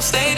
stay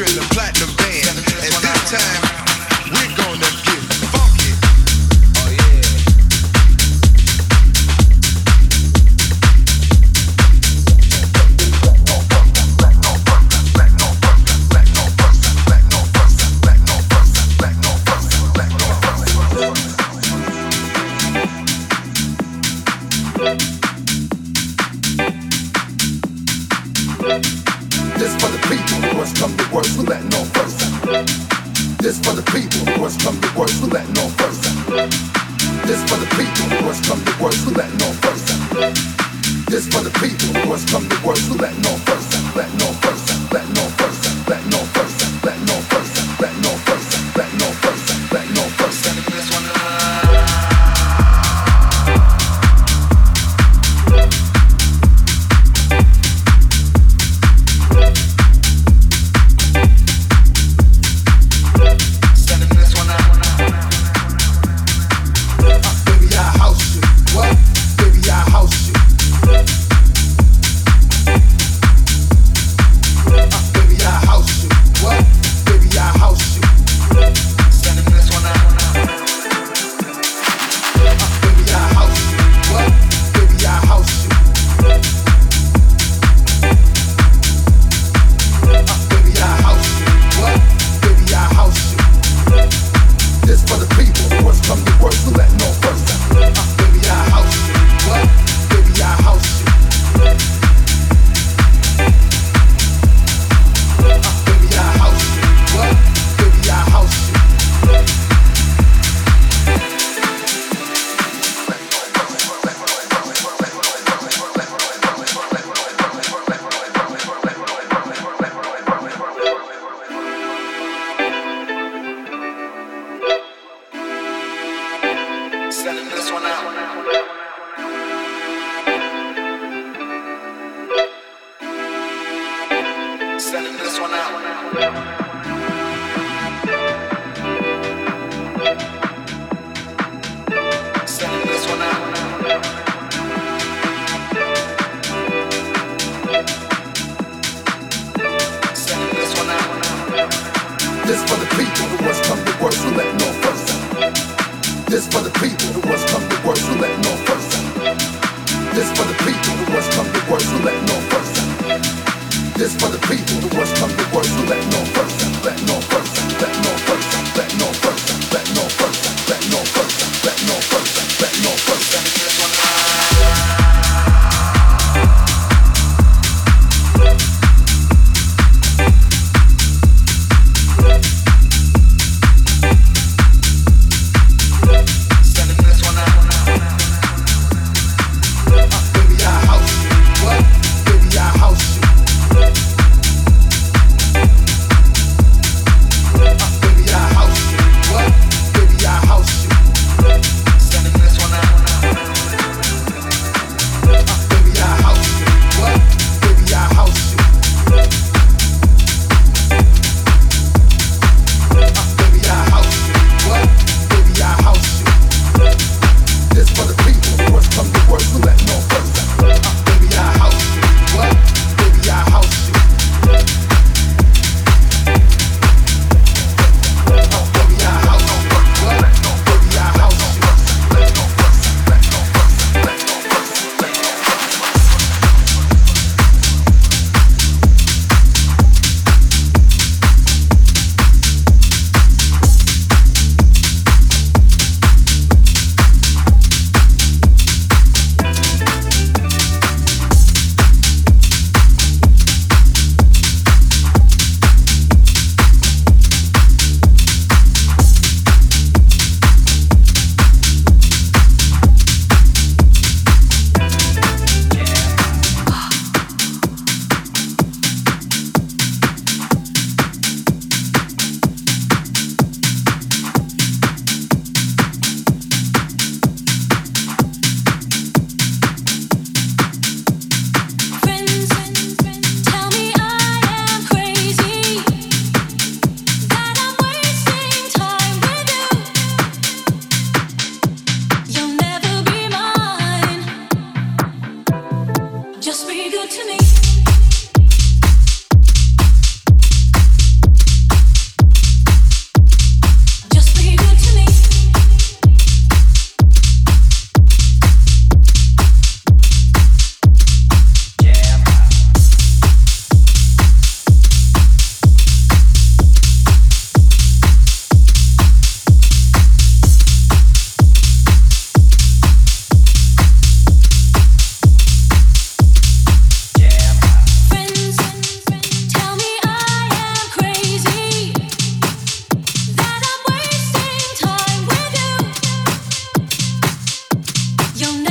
In the platinum band. At that time, Just be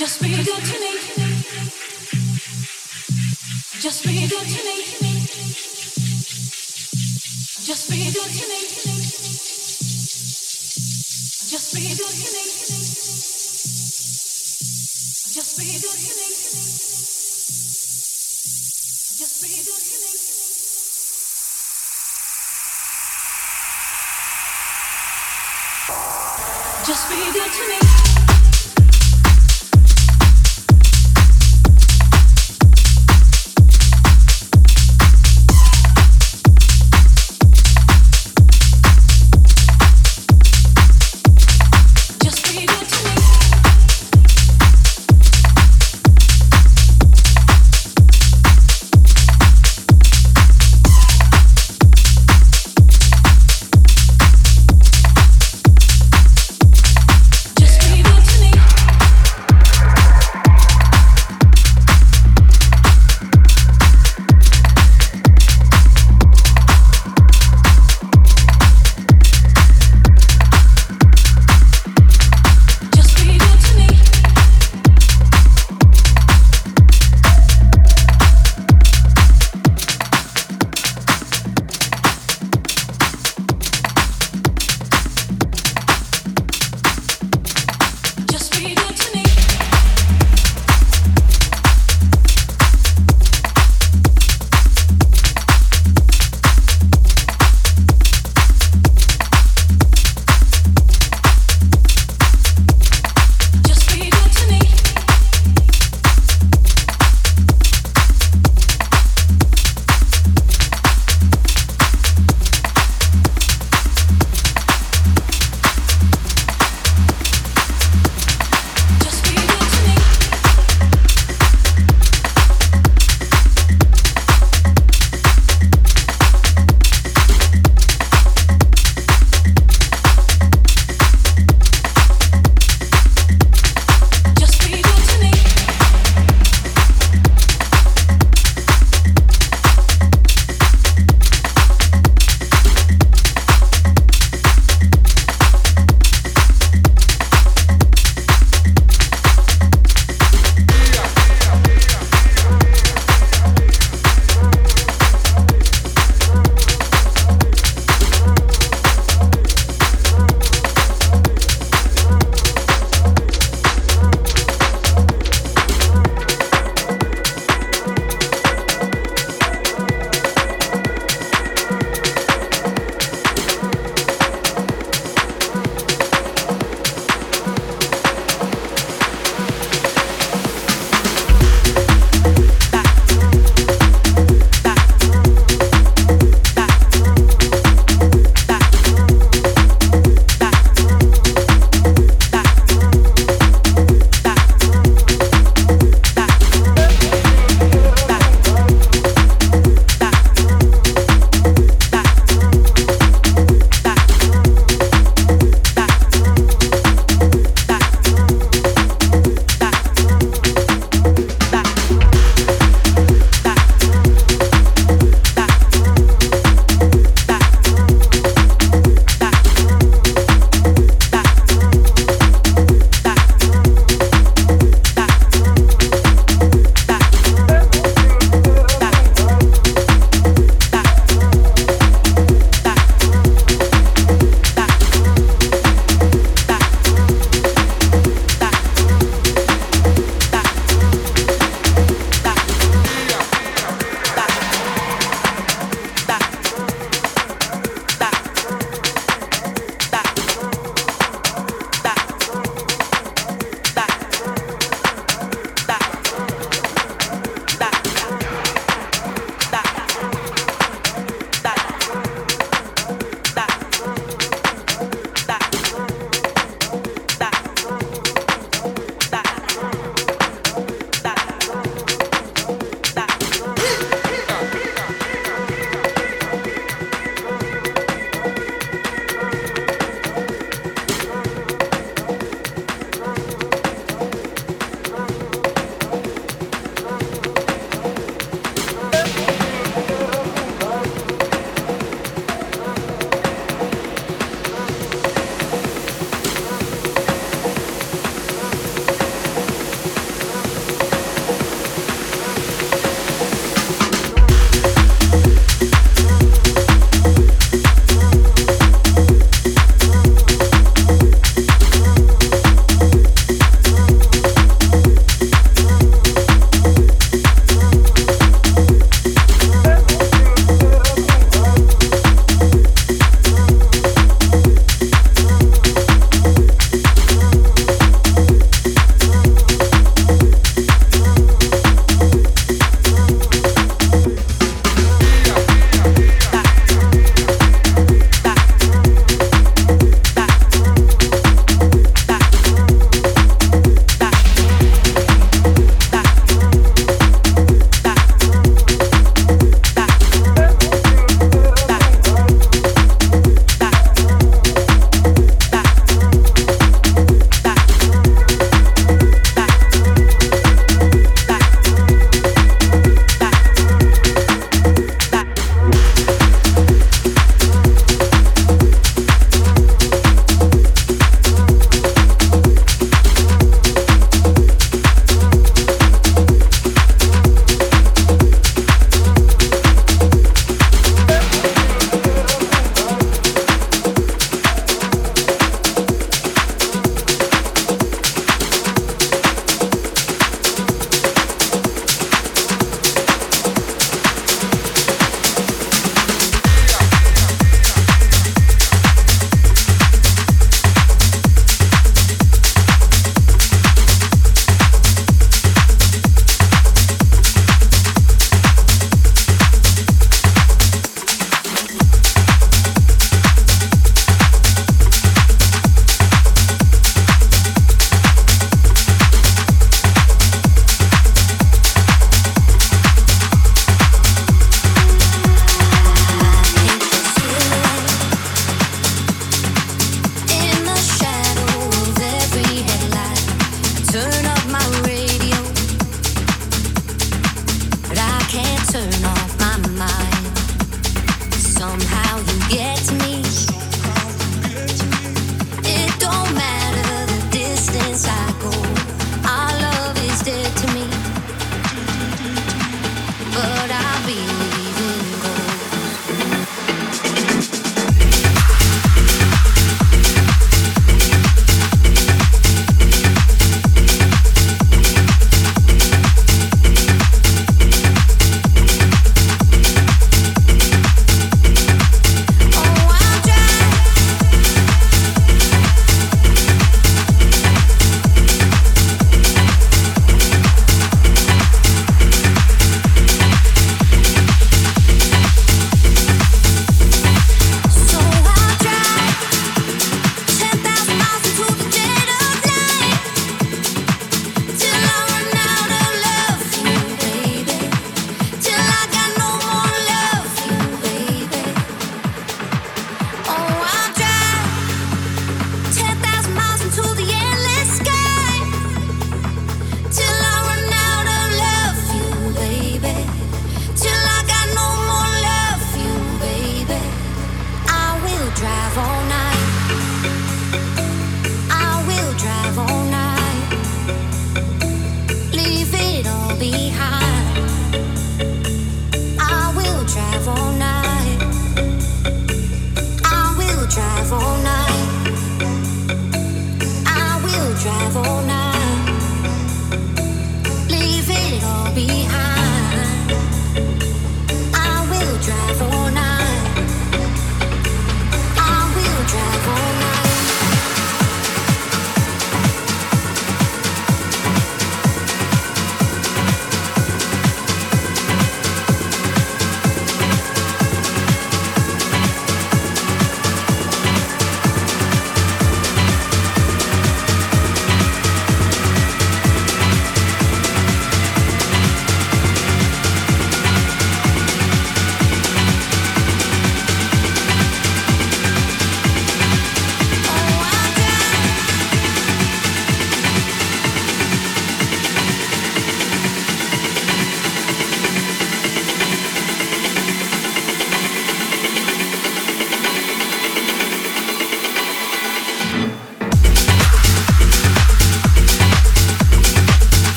Just be good to me. Just be good to me. Just be good to me. Just be good to me. Just be good to me. Just be good to me. Just be good to me.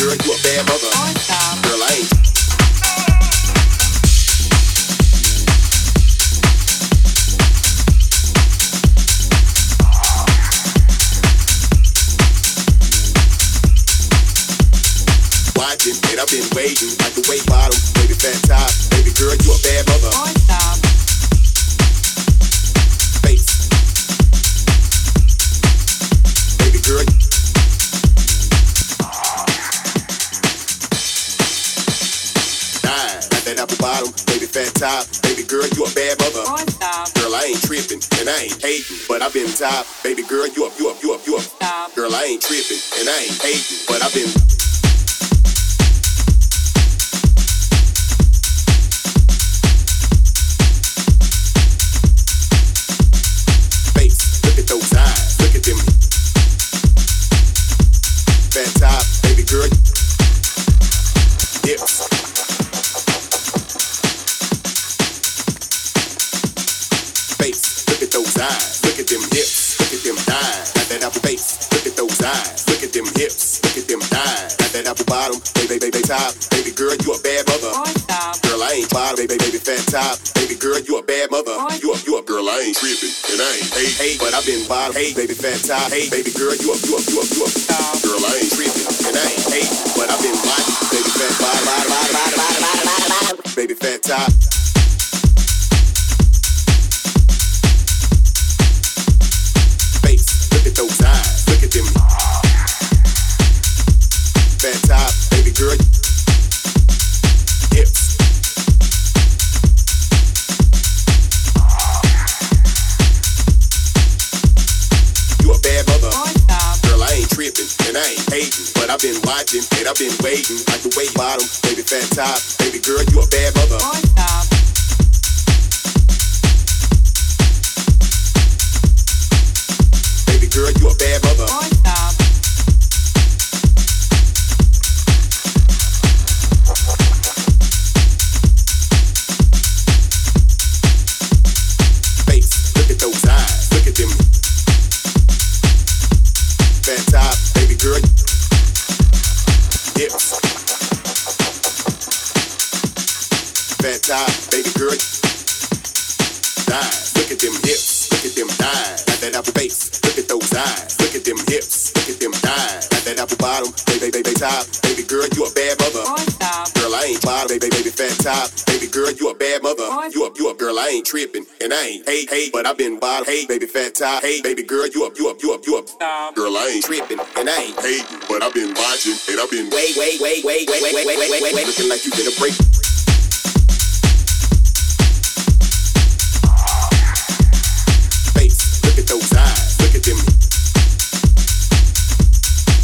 jerk, you a bad mother. A bad mother. Oh, girl, I ain't tripping and I ain't hating, but I've been top. Baby girl, you up, you up, you up, you up. Girl, I ain't tripping and I ain't hating, but I've been. Look at. Look at them hips. Look at them thighs. Got that apple bottom. Baby, baby, baby, top. Baby girl, you a bad mother. Girl, I ain't bottom. Baby, baby, fat top. Baby girl, you a bad mother. You up, you up, girl. I ain't tripping and I ain't hate, hate, but I've been bottom. Hey, baby, fat top. Hey, baby girl, you up, you up, you up, you up. Girl, I ain't tripping and I ain't hate, but I've been bottom. Baby, fat bottom, bottom, bottom, bottom, bottom, bottom, bottom. Baby, fat top. Baby girl. You a bad mother. Girl, I ain't and I ain't hating, but I've been watching and I've been waiting. Like baby fat top, baby girl, you a bad mother. Baby girl, you a bad mother. Look at. Look at them hips. Look at them thighs. Got that apple bottom. Baby, baby, baby, top. Baby girl, you a bad mother. Girl, I ain't bottom, baby, baby, fat top. Baby girl, you a bad mother. You up, you up, girl, I ain't tripping. And I ain't hate, hate, but I've been bottom. Hey, baby, fat top. Hey, baby girl, you up, you up, you up, you up. Stop. Girl, I ain't tripping. And I ain't hating, but I've been watching. And I've been wait, wait, wait, wait, wait, wait, wait, wait, wait, wait, wait, looking like you finna break.